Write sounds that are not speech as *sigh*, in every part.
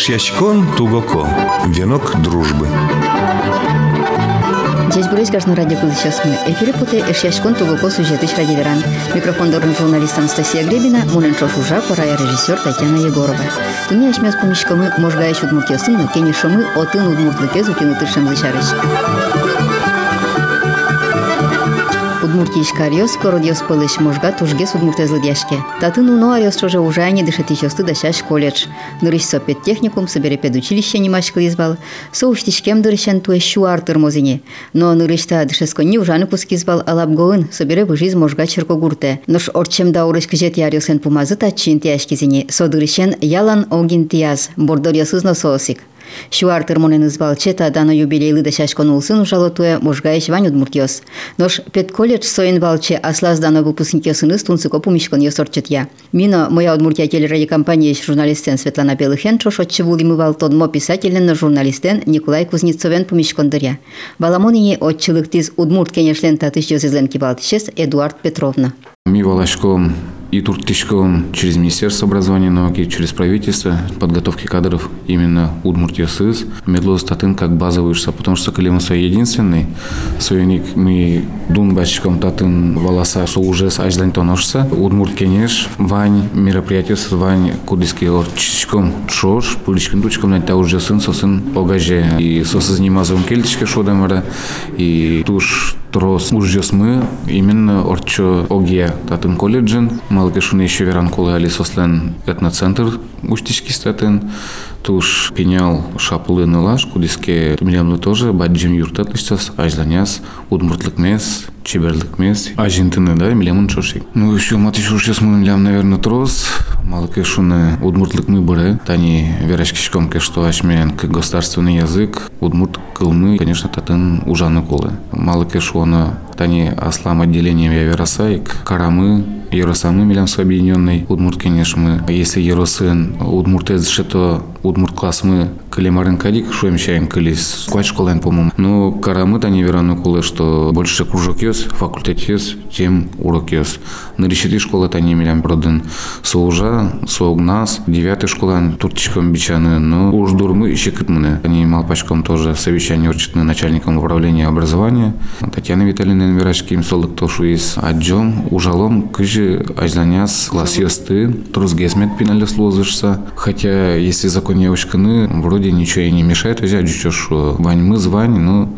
Эшьячкон Тугоко. Венок дружбы. Здесь Бурейск на радио сейчас мы. Эфире путе Эшьячкон Тугоко сюжеты ради веран. Микрофон дорн журналист Анастасия Гребина, мулен шофужа, пора режиссер Татьяна Егорова. Туми ашмяс помешкамы можгаеш удмуртиясын, но кени шамы отын удмуртлыке зутинутышем зачарыш. Удмуртийска ариос кородиос пылыш можга тужгес удмуртезлыдяшке. Татын уно ариос тоже уже не дышатичосты дашаш колледж. Нуриш со педтехникум, собере педучилище немашкы избал, со уштичкем нуришен туе шуар тырмозине. Но нуришта дышесконни ужаны куски избал алап гоын, собере бужиз можга черко гурте. Нош орчем даурыш кыжет ярилсен пумазы та чин тиашкизине, со дұрышен ялан огин тияз, бордор соосик. Шуар тырмонен избалчета дано юбилейлы да шашкон улсын ужалотуе можгаеш вань удмуртиос. Нош пет колледж соин балче аслаз дано выпускникесыныз тунсыко пумишкон йосорчет я. Мино моя удмуртия телерадиокомпания журналистен Светлана Белыхен чошотчы вулимывал тодмо писателен журналистен Николай Кузнецовен пумишкон дыря. Баламонине отчылык тиз удмурт кенешлен татыш йозезлен кибалтишес Эдуард Петровна. Ми Волошком и Туртишковым через Министерство образования и науки, через правительство подготовки кадров именно Удмуртия СИС, Медлоз Татын как базовый шса, потому что коли мы свой единственный, свой мы дун бачком Татын волоса со уже с аждан тоношса, Удмурт кенеш, вань мероприятие с вань кудиски орчичком шош, пуличкин тучком на уже сын со сын огаже, и со занимазовым кельтичке шодамара, и туш Трос мы именно орчо огия татын колледжин, малгешуны еще веран колы али сослен этноцентр уштички статын, туш пенял шапулы нылаш, кудиске милямны тоже, баджим юртатлышцас, ажланяс, удмуртлык мес, чеберлык мес, ажинтыны, да, милямын чошик. Ну, еще мат еще сейчас мы милям, наверное, трос, малыке шуны удмуртлык мы быры, тани верашкишком ке что ашмен к государственный язык, удмурт кылмы, конечно, татын ужаны колы. Малыке шуны тани аслам отделением я верасайк, карамы, Еросамы милямс объединенный удмурт кенешмы. Если еросын удмуртез шето удмурт классмы калимарын кадик шуем чаем калис квач школен по-моему. Но карамы тани вераны кулы, что больше кружок ёс, факультет ёс, чем урок ёс. На решети школы тани милям продын соужа, соугнас, девятый школан туртичком бичаны, но уж дурмы еще кытмыны. Они малпачком тоже совещание урчитны начальником управления образования. Татьяна Витальевна Верашки им солык тошу из отжом, ужалом, кыжи Иши ажланяс класс ёсты, трус гесмет пинали слозышса. Хотя, если закон неучканы, вроде ничего и не мешает взять, что вань мы звань, ну,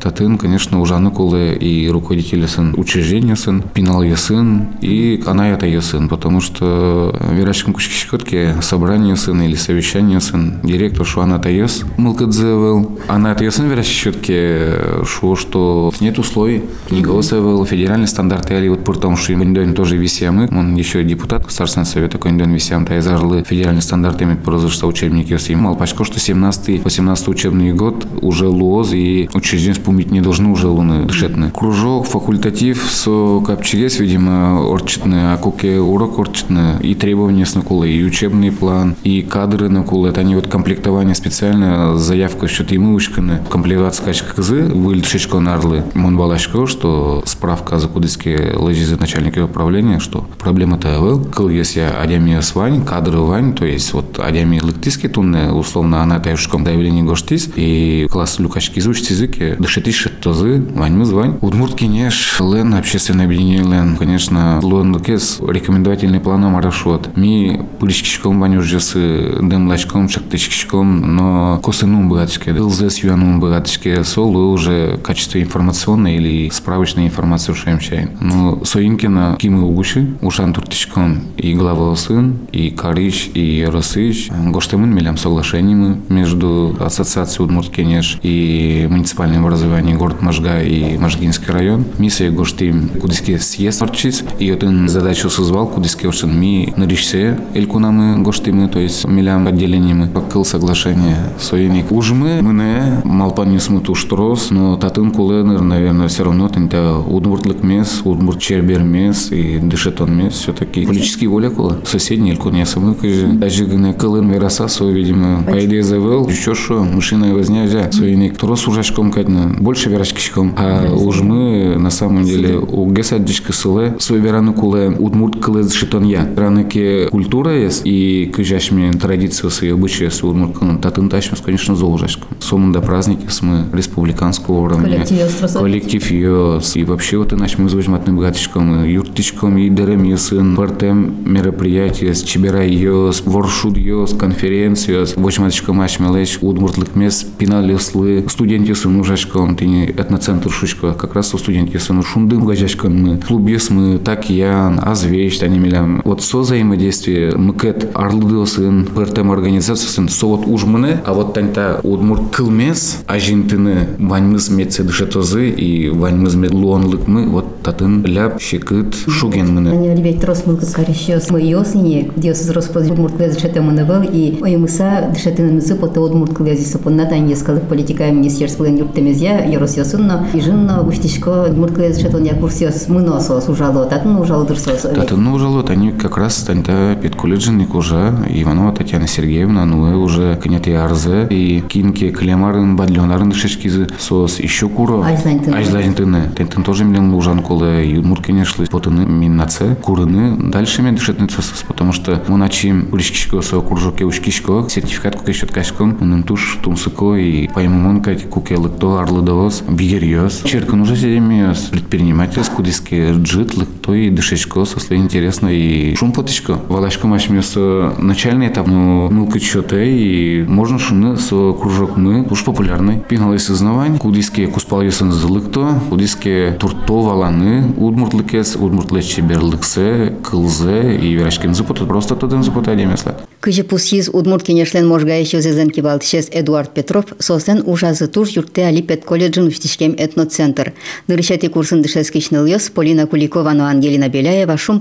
татын, конечно, ужаны колы и руководители сын учреждения сын, пинал ее сын, и она это ее сын, потому что верачкам кучки собрание сын или совещание сын, директор что она это ес, мылкадзевел, она это сын верачки шо, что нет условий, не голосовал, федеральный стандарт, или вот при том, что им тоже висямы, он еще депутат Государственного совета Кондон висям, та изажлы федеральный стандарт имеет прозрачно учебники с мал пачко, что 17-18 учебный год уже луоз и учреждение спумить не должны уже луны дышетны. Кружок, факультатив, со капчигес, видимо, орчетны, а куке урок орчетны, и требования с накулы, и учебный план, и кадры накулы, это они вот комплектование специально, заявка счет и мышканы, комплектация качка кызы, выльтшечко нарлы, мон балашко, что справка за кудыски лежит начальника управления, что проблема-то был, кыл если адями свань, кадры вань, то есть вот адями лыктиски тунне, условно, она тайшком давление гоштис, и класс люкачки изучить языки, дышитиш шеттозы, вань мы звань. Удмурт кенеш, лен, общественное объединение лен, конечно, лен кес, рекомендательный план марашот. Ми пыльчкичком вань уже с дымлачком, шактычкичком, но косынум богатичке, лзс юанум богатичке, сол уже качество информационной или справочной информации ушаем Ну, Соинкина, Кимы Угуши, Ушан Туртичком и глава сын, и Кариш, и Росыч, Гоштемын милям соглашениями между Ассоциацией Удмурткенеш и муниципальным образованием город Можга и Можгинский район. Миссия Гоштим кудиске съезд орчис, и один задачу созвал кудиске орчин ми наришсе элькунамы Гоштимы, то есть милям отделениями, покыл соглашение союзник. Уж мы, мы малпанин смыту штрос, но татын кулы, наверное, все равно тента удмуртлык мес, удмурт чербер мес, и дышетон мес все-таки политический воля кула. Соседний элькун я самый кыжи. Даже гны кылын вераса свой, видимо, идее завел, еще что, машина возня жа, свой ник. Трос ужашком кадна, больше верашкишком. А уж мы, на самом деле, у гесадичка сылы, свой вераны кулы удмурт кылы шитонья. Раныки культура есть, и кыжашми традиции свои обычаи с удмурт кылын. Татын тащим, конечно, золжашком. Сомында праздники мы республиканского уровня. Коллектив ёс. И вообще вот и наш мы звучим богатичком, юртичком, и дерем ёсын, партем мероприятия, с чеберай ёс, воршуд ёс, конференция ёс, вочматичком ашмелеч, удмуртлык мес, пинал ёслы, студент ёсын ужашком, ты этноцентр шучка, как раз у студент ёсын шундым гажашком мы, клуб ёс мы, так ян, азвещ, тани милям. Вот со взаимодействие, мыкет, арлыды ёсын, партем организациясын, со вот мне, а вот танта удмурт кылмес, а жинтыны ваньмыз медсе дышетозы и ваньмыз медлуонлык мы, вот татын ляп, щекыт, шуген мне. Они ребят трос мылкы карищос мы ёсыне, диос роспоз удмурт кылез дышете мына был, и ойымыса дышетынымызы поты удмурт кылез сапынна тань ескалык политика министерстволен юрттемезя, ерос ёсынно, и жынно уштишко удмурт кылез дышетон я курсиос мыно сос ужало, татын ужало дырсос. Татын ужало, они как раз танта петкуледжинник уже, Иванова Татьяна Сергеевна, ну уже князь арзе, и кинки клемарын, бадлонарын дышешкизы, сос еще куро. Ажлантыны. Тентын тоже милен лужан колы, юдмур, конечно, потыны миннаце, курыны, дальше мен дышетный сос, потому что мы начим улишкишко со куржоке ушкишко, сертификат куке счеткашком, он туш тумсыко и поймумон кать куке лыкто арлыдовос, бигерьёс. Черкан уже седемиос, предприниматель скудиски джит лыкто и дышечко, сосли интересно и шум потычко. Валашко машмёсо начальный этап, ну, мылка чёте и можно шумны со кружок мы, уж популярный. Пингалы сознавань, кудиски куспал ёсын зылыкто, кудиски турто валаны, удмуртлыкес, удмуртлес чеберлыксе, кылзе и верашкен запутат, просто тудын запутат демеслет. Кыжы пусиз удмурт кенешлен можга еще зезен кибалтишес Эдуард Петров сослен ужазы тур юрте Алипет колледжин уштишкем этноцентр. Дырышати курсын ёс Полина Куликова, но Ангелина Беляева шум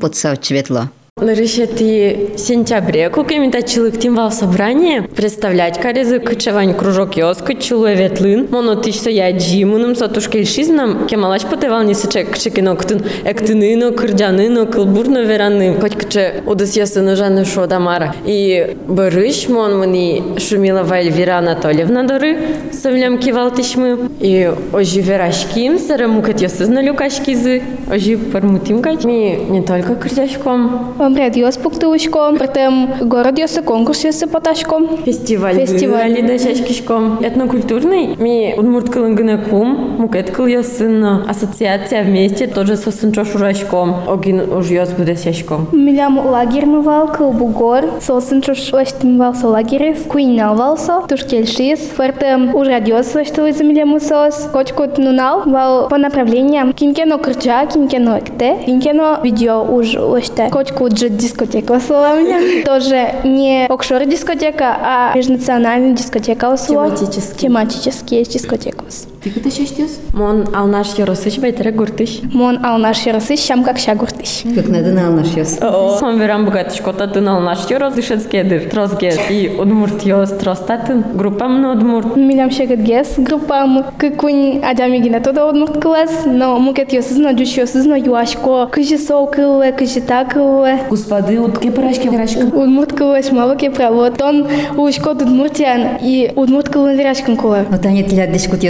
подсав чветло. Решети сентябре кукемита чилыктим вал собрание представлять карезы кычевань кружок ёска чуловет лын моно со я джимуным сатушкел шизмнам кемалач потевал не сече кчекино ктын эктыныно кырдяныно кылбурно вераны хоть кче удас ясыно жаны шо дамара. И барыш мон мани шумила Эльвира Анатольевна доры совлям кивал тишмы и ожи верашким сараму кат ясызна люкашкизы ожи пармутим кать. Ми не только кырдяшком Мред јос пуктувачком, претем город јосе конкурс јосе поташком. Фестиваль. Фестиваль. Да шашкишком. Этнокультурный. Ми удмурткалын гына кум. Мукеткал ясын ассоциация вместе тоже со сынчошурашком. Огин уж ёс буде сяшком. Милям лагерь мывал, кылбугор, сосын чуш лаштым валса лагерес, куинал валса, тушкельшис, претем уж радиос лаштыл из милям усос, кочкут нунал, вал по направлениям, кинкено крча, кинкено экте, кинкено видео уж лаште, кочку же дискотека словами. *laughs* Тоже не окшор дискотека, а межнациональная дискотека услова. Тематический. Есть дискотека. Ты куда шаштес? Мон алнаш ёросыч байтера гуртыш. Мон алнаш ярысы шам как шагуртыш. Как надо на наш ёс. О, сон верам богатышко татын алнаш ёрозышецкедыр. Трозге и удмурт ёс тростатын. Группа мно удмурт. Милям шегет гес группам кыкунь адами гина тода одмурт класс, но мукет ёсызно дюш ёсызно юашко, кыжи сол кылы, кыжи та кылы. Господи, утки парашки верашка. Удмурт кылы шмалок е право. Тон ушко удмуртян и удмурт кылы верашкан кылы. Вот они тилят дишкут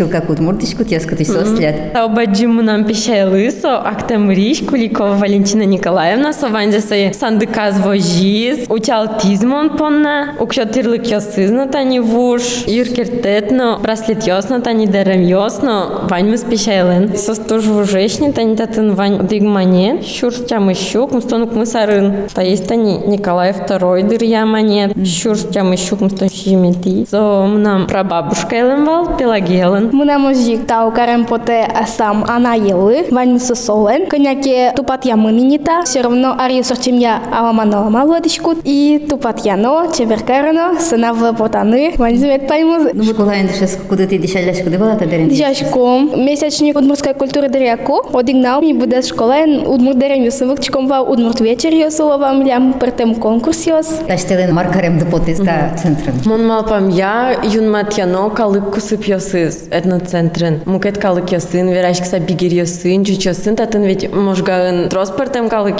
ёс вечил, как удмурт дишкут ёс, каты сос тилят. Обаджим нам пищай лысо, актемриш, Куликова Валентина Николаевна, Сованде сей сандыказ вожиз, учалтизм он понна, укшотирлык ёсызно тани вуш, юркертетно, браслет ёсно тани дерем ёсно, вань мы спещайлен. Состуж вужешни тани татын вань дигмане, щурс тямы щук, мустонук мы сарын. Та есть тани Николай II дырья монет, щурс тямы щук, мустон щимети. Со нам прабабушка еленвал, пелагелен. Мына музик тау карем поте асам ана елы, вань мусо солен. Коняке тупат ямы минита, все равно ари сортим я аламано маладышкут. И тупат яно, чеверкарно, сына в потаны, вань звет паймуз. Ну, школа дышес, куда ты дишаляш, куда была та дерен? Дяшком, месячник удмуртской культуры дыряку, одигнал ми буде школен удмурт дерен юсовыкчиком ва удмурт вечер юсолова млям пертем конкурс юс. Таштелен маркарем депотиста центрен. Мон малпам я юн матьяно калык кусып ёсыз. Ясын, верашкса бигер ясын, чуч ясын, татын ведь можгарын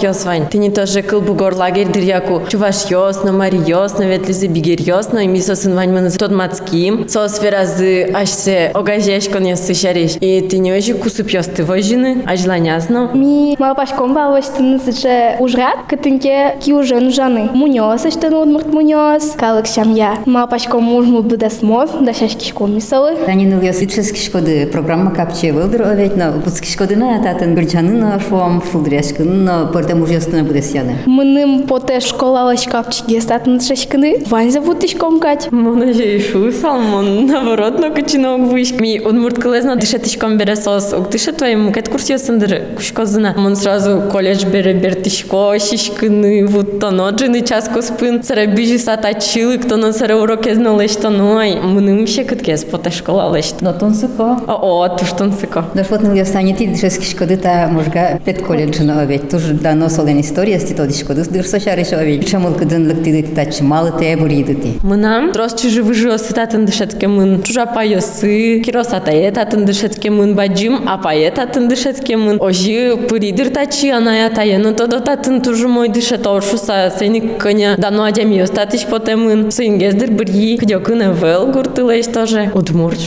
ясвань. Ты не тоже кыл бугор лагерь дыряку, чуваш ясно, мари ясно, ветлизи бигер ясно, и мисо сын вань мын тот мацким, со сферазы ашсе огажешкон ясы шариш. И ты не ожи кусып ясты вожины, ажланясно. Ми малпашком валостын сыче ужрат, кытынке ки уже нужаны. Муньос, что ну удмурт муньос, калык шамья. Малпашком мужму будасмов, да шашкишком мисалы. Танин ыльяс итшес кишкоды программа капче вылдыр овет, но буц кишкодына татын гүлчанына шуам шулдыряшкына пырте мужьястына будес яны. Мыным поте школа шкафчике статын шашкины. Вань завутышком кать. Мона же и шусал, мон наоборот, но качинок вышк. Ми удмурт кылезна дышетишком бере сос, уктыше твоим мукет курс ясындыр кушкозына. Мон сразу колледж бере бертишко, шишкины, вот то ноджины час коспын. Сара бижи сата чилы, кто на сара уроке знал что ной. Мыным ще кыткес поте школа лешт. Но тонсыко. О, туш тонсыко. Даш вот ыльяс станет и дышес кишкоды та можга пет колледжына овет. Туж дано солен история сти то дишкоды дыр сошариш овет. Чамыл кыдын лыктыды тач малы те буриды ти. Мынам трос чужи выжил сататын дышетке мын. Чужа пайосы, кирос атае татын дышетке мын баджим, апае татын дышетке мын. Ожи пыридыр тачи аная тае, но тодо татын тужу мой дышет оршуса, сені коня дано адямио статиш поте мын. Сынгездыр бірги, кдёкыны вел гуртылеш тоже. Удмурт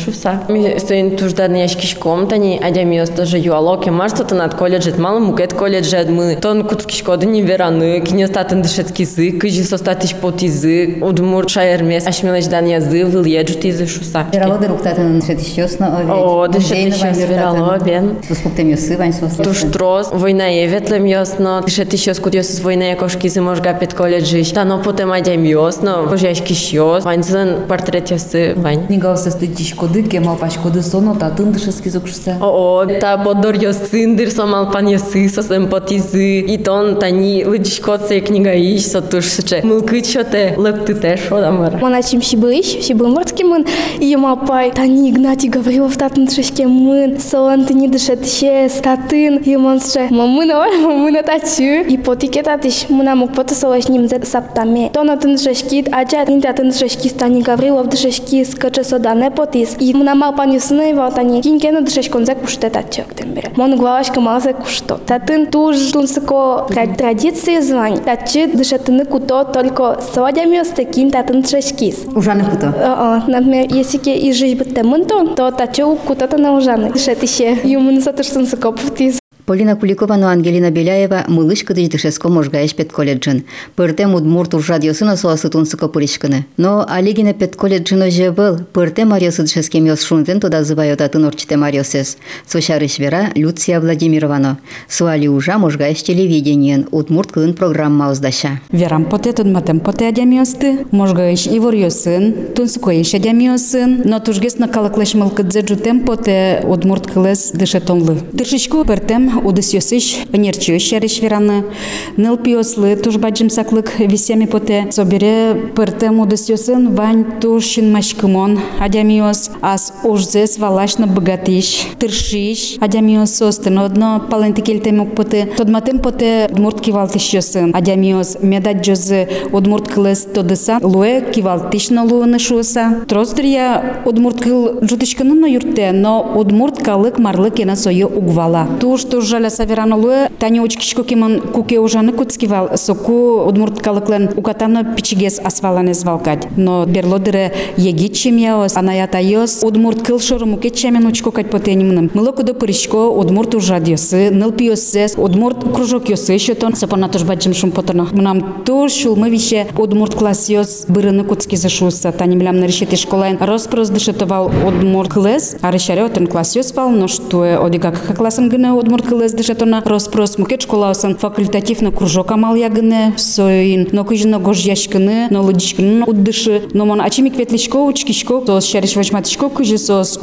шуса. Ми сыйн туждан яшкишком тани адямиос тоже юалоке марсто над колледжет мало мукет колледжет мы. Тон куткишкоды не вераны, кине статын дышетки зы, кыжи состатиш потизы. Удмурт шаермес, ашмележдан язы, выл еджут изы шуса. Верало дыр уктатын дышет ищёсно овет. О, дышет ищёс верало, бен. Туспуктем юсы вань сос. Туш трос, война е ветлем ясно, дышет ищёс кут ёсыс война е кошки зы можга пет колледжиш. Тано потем адям ясно, кожяшки ищёс, ваньзен портрет ясы вань. Нига сестыдиш коды, кемал пашкоды соно, татын дышески зукшуса. О, та бодор ясындыр сомал пан ясы сосем потизы. И тон тани лыдишкоце книга ищ, сотуш сыче. Мылкы чоте, лыпты те шодамар. Мона чим сибыш, сибымыртки мын, и мапай, тани Игнатий говорил в татын шашке мын, солан ты не дышет ще, статын, и монстре, мамына, мамына тачу, и потике татиш, мына мук поты солаш ним зет саптаме. То на тын шашкит, ача тын татын шашки стани Гаврилов дышашки, скаче содане потис, и мына мал апанюсына ивалтани кинкени дышеш конзек куштет атчактен бере мон главашка малзе кушто. Татын туж тунсыко традиции звань татчы дышетыны куто только сладями стекин татын дышешкис ужаны куто. А например если ке и жизнь бы темын то то татчы куто тана ужаны дышет ище юмын сатыш тунсыко пуфтис Полина Куликова, но Ангелина Беляева, мылыш кыдыч дышеско можгаеш пет колледжин. Пыртем удмурт уж радиосына соасы тунсыко пыришкыны. Но Алигина пет колледжин оже был, пыртем мариосы дышескем йос шунтен туда зывают атын орчите мариосес. Сошарыш вера Люция Владимировна. Суали ужа можгаеш телевидениен, удмурт кылын программа уздаща. Верам поте тут матем поте адямиосты, можгаиш ивор йосын, тунсукоиш адямиосын, но тужгес на калаклеш мылкыдзе жутем поте удмурт кылес дышетонлы. Дышечку пертем удыс йосыш, нерчу шереш вераны, ныл пиослы баджим саклык висеми поте, собере пертем удыс йосын, вань тушин машкымон адямиос, ас ужзес валашна богатиш, тыршиш, адямиос остын, одно палентикельтемук поте, тодматем поте удмурт кивалтиш йосын, адямиос медат джозы удмурт кылес тодыса, луэ кивалтиш на луыны шуыса. Троздрия удмурт кыл жутышкынын но юрте, но удмурт калык марлык ена сойы угвала. Туш туш жаля саверано луэ, тани очкишко кимон куке ужаны куцкивал, соку удмурт калыклен укатано пичигес асвалане звалкать. Но берлодыре егичем яос, анаята йос, удмурт кыл шорум уке чемен очко кать потенимным. Мылоку до пыришко удмурт ужад йосы, ныл пиосес, удмурт кружок йосы шетон, сапона туш баджим шум потано. Мнам туш шулмы вище удмурт класс йос бырыны куцки зашуса, тани млям на решете школайн. Роспрос дышетовал удмурт класс, а решаре отен класс йос вал, но что одига как классом гыне удмурт класс дышетона роспрос мукет школаусан факультативно кружок амал ягыне, соин, но кыжыно гож яшкыны, но лыдишкыны уддышы, но мон ачимик ветличко, учкишко, сос шариш вачматишко, кыжы сос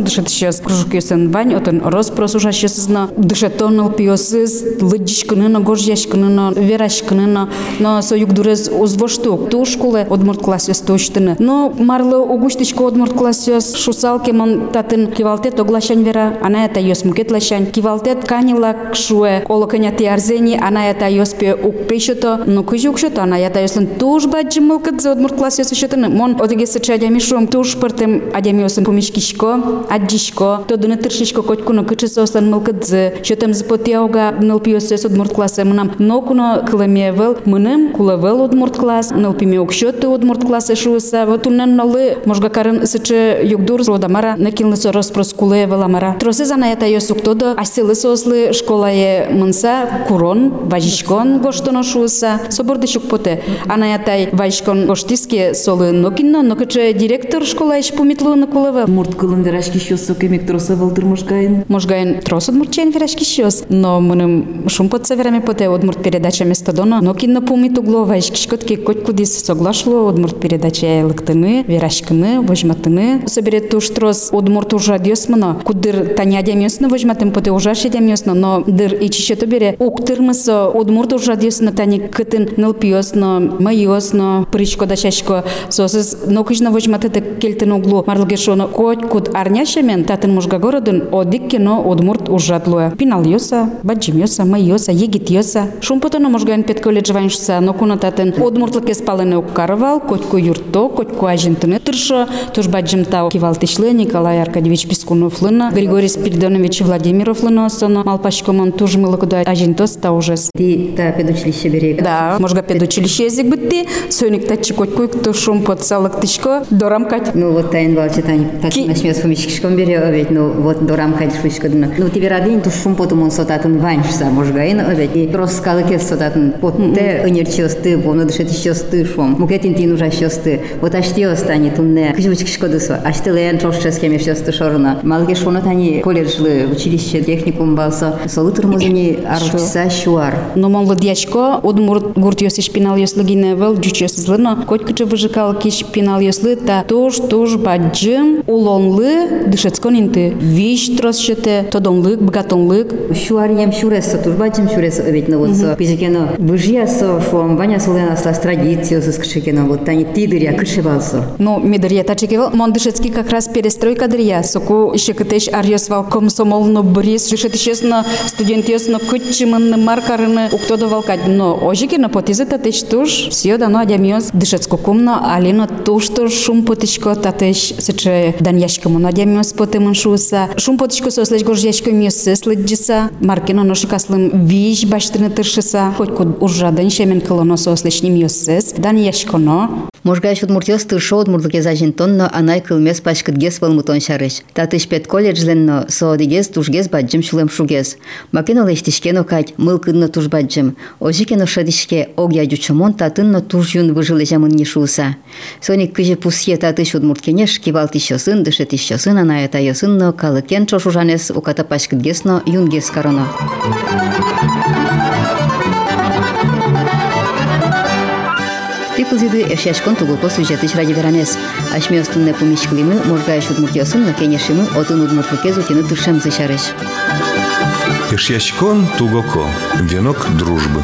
дышет сейчас кружок йосен вань, отен роспрос ужашесызна, дышетоныл пиосыз, лыдишкыны, но гож яшкыны, но верашкыны, но но союк дурез узвоштук, ту школе одмурт класс йос тоштыны. Но марлы угуштишко одмурт класс йос шусалке мон татын кивалтет оглашань вера, ана это йос мукет лашань, кивалтет канила кшуе канилак шуэ колоканя тиарзени анаята йоспе укпешото ну кыжукшото анаята йосын баджи джимылкыт за одмурт класс йосышотын мон одыгесы чадями шуэм туж пыртым адями йосын пумишкишко аджишко тодыны тыршишко котькуно кычысы ослан мылкытзы шотым зыпотиауга нылпи йосес одмурт классы мынам нокуно кылыме вел мыным кулавел одмурт класс нылпиме укшоты одмурт классы шуыса вот уннан нолы можгакарын сычы югдур родамара накилнысо распроскуле веламара тросы занаята йосуктодо асылысо сослы школае мынса курон важишкон гоштоно шуыса соборды шукпоте ана ятай важишкон гоштиске солы нокинно нокыче директор школа иш пумитлуны кулавел Мурт кылын верашки щосо кемек троса валдыр мужгайын. Можгаен трос одмурчен вирашки щос, но мыным шумпотса вераме поте одмурт передача местодона, но кинно пумит углова ишкишкотки котку дис соглашло одмурт передача лыктыны, вирашкыны, вожматыны. Собере туш трос одмурт уже радиосмано, кудыр таня демьосно вожматым поте ужаше демьосно, но дыр ичишето бере. Уктырмысо одмурт уже радиосно тани кытын нылпиосно, майосно, причко дашашко, сосыз нокыжно вожматыты келтын углу, марлыге шоно кот куд арняшемен татын мужга городын одиккено одмурт ужатлуе. Пинал йоса, баджим йоса, май йоса, егит йоса. Шумпотоно мужгаен пет колледж ваншса, но куна татын. Одмуртлыке спалене укарвал, котку юрто, котку ажентыны тыршо, туж баджим тау кивалтышлы Николай Аркадьевич Пискунов лына, Григорий Спиридонович Владимиров лына осоно, малпашкомон туж мылыкуда ажентос таужес. Ти та педучилище берег. Да, можга педучилище язык битти, сойник тачи котку, кто шумпот салык тышко, дорамкать. Ну вот тайн балчы тань Ки- татын ашмес помещикшком бере обед, ну вот дорам кать шушкадна. Ну тебе радин туш шум потом он сотатын ваншса можгаин обед. И просто скалы кес сотатын потте өнерчосты, бону дышет щосты шум. Мукетин тин уже щосты. Вот ашти останет унне. Кыжучкишкодысо. Ашти лен трошческеме щосты шорна. Малге шона тани колледжлы училище техникум баса солытыр музыни арчса шуар. Но монлы дьячко одмурт гурт йосиш пинал йослыгине вел дючесызлы но котькычы выжыкал кич пинал йослы та тож тож баджым улонлы дышецкон инты виш тросчете тодонлык богатонлык шуар ям шуресса туж баджым шуресса ведь на вот со пизикено выжьясо фом ваня солена стас традицио со скшикено вот тани тидыря кышевалсо но медырья тачекевел мон дышецкий как раз перестройка дырья соку еще кытеш арьосвал комсомолно брис дышетище честно, студент ясно кытчымынны маркарыны, уктода валкать, но ожикино потизе татеш туж, все дано адямиос, дышецко кумно, алино туж туж шум потичко татеш, сыче дан яшкому на адямиос потемын шуса, шум потичко сослеч гож яшко миосы следжиса, маркино ношикаслым виш баштыны тыршыса, хоть куд уржадан шемен кылоно сослеч немиосыз, дан яшконо, Можгаеш удмуртиос тыршо удмуртлыке зажинтонно анай кылмес пачкытгес вылмутон шарыш. Татыш пет колледжленно соодигес тужгес баджым шулем шугес. Макено лештишкено кать мыл кыдно туж баджым. Ожикено шадишке огя дючомон татынно туж юн выжилы жамын не шуса. Соник кыже пусье татыш удмурткенеш кивал тищосын, дыше тищосын анай атайосынно калыкен чошужанес уката пачкытгесно юнгес кароно. Ти кузиды эшяшкон тугулко сюжетыш ради веранес. Ашмеостунне помишклимы, можгаеш удмуртиосын, но кенешимы, отын удмуртлыке зутины тыршем зышарыш. Ишьячкон тугоко. Венок дружбы.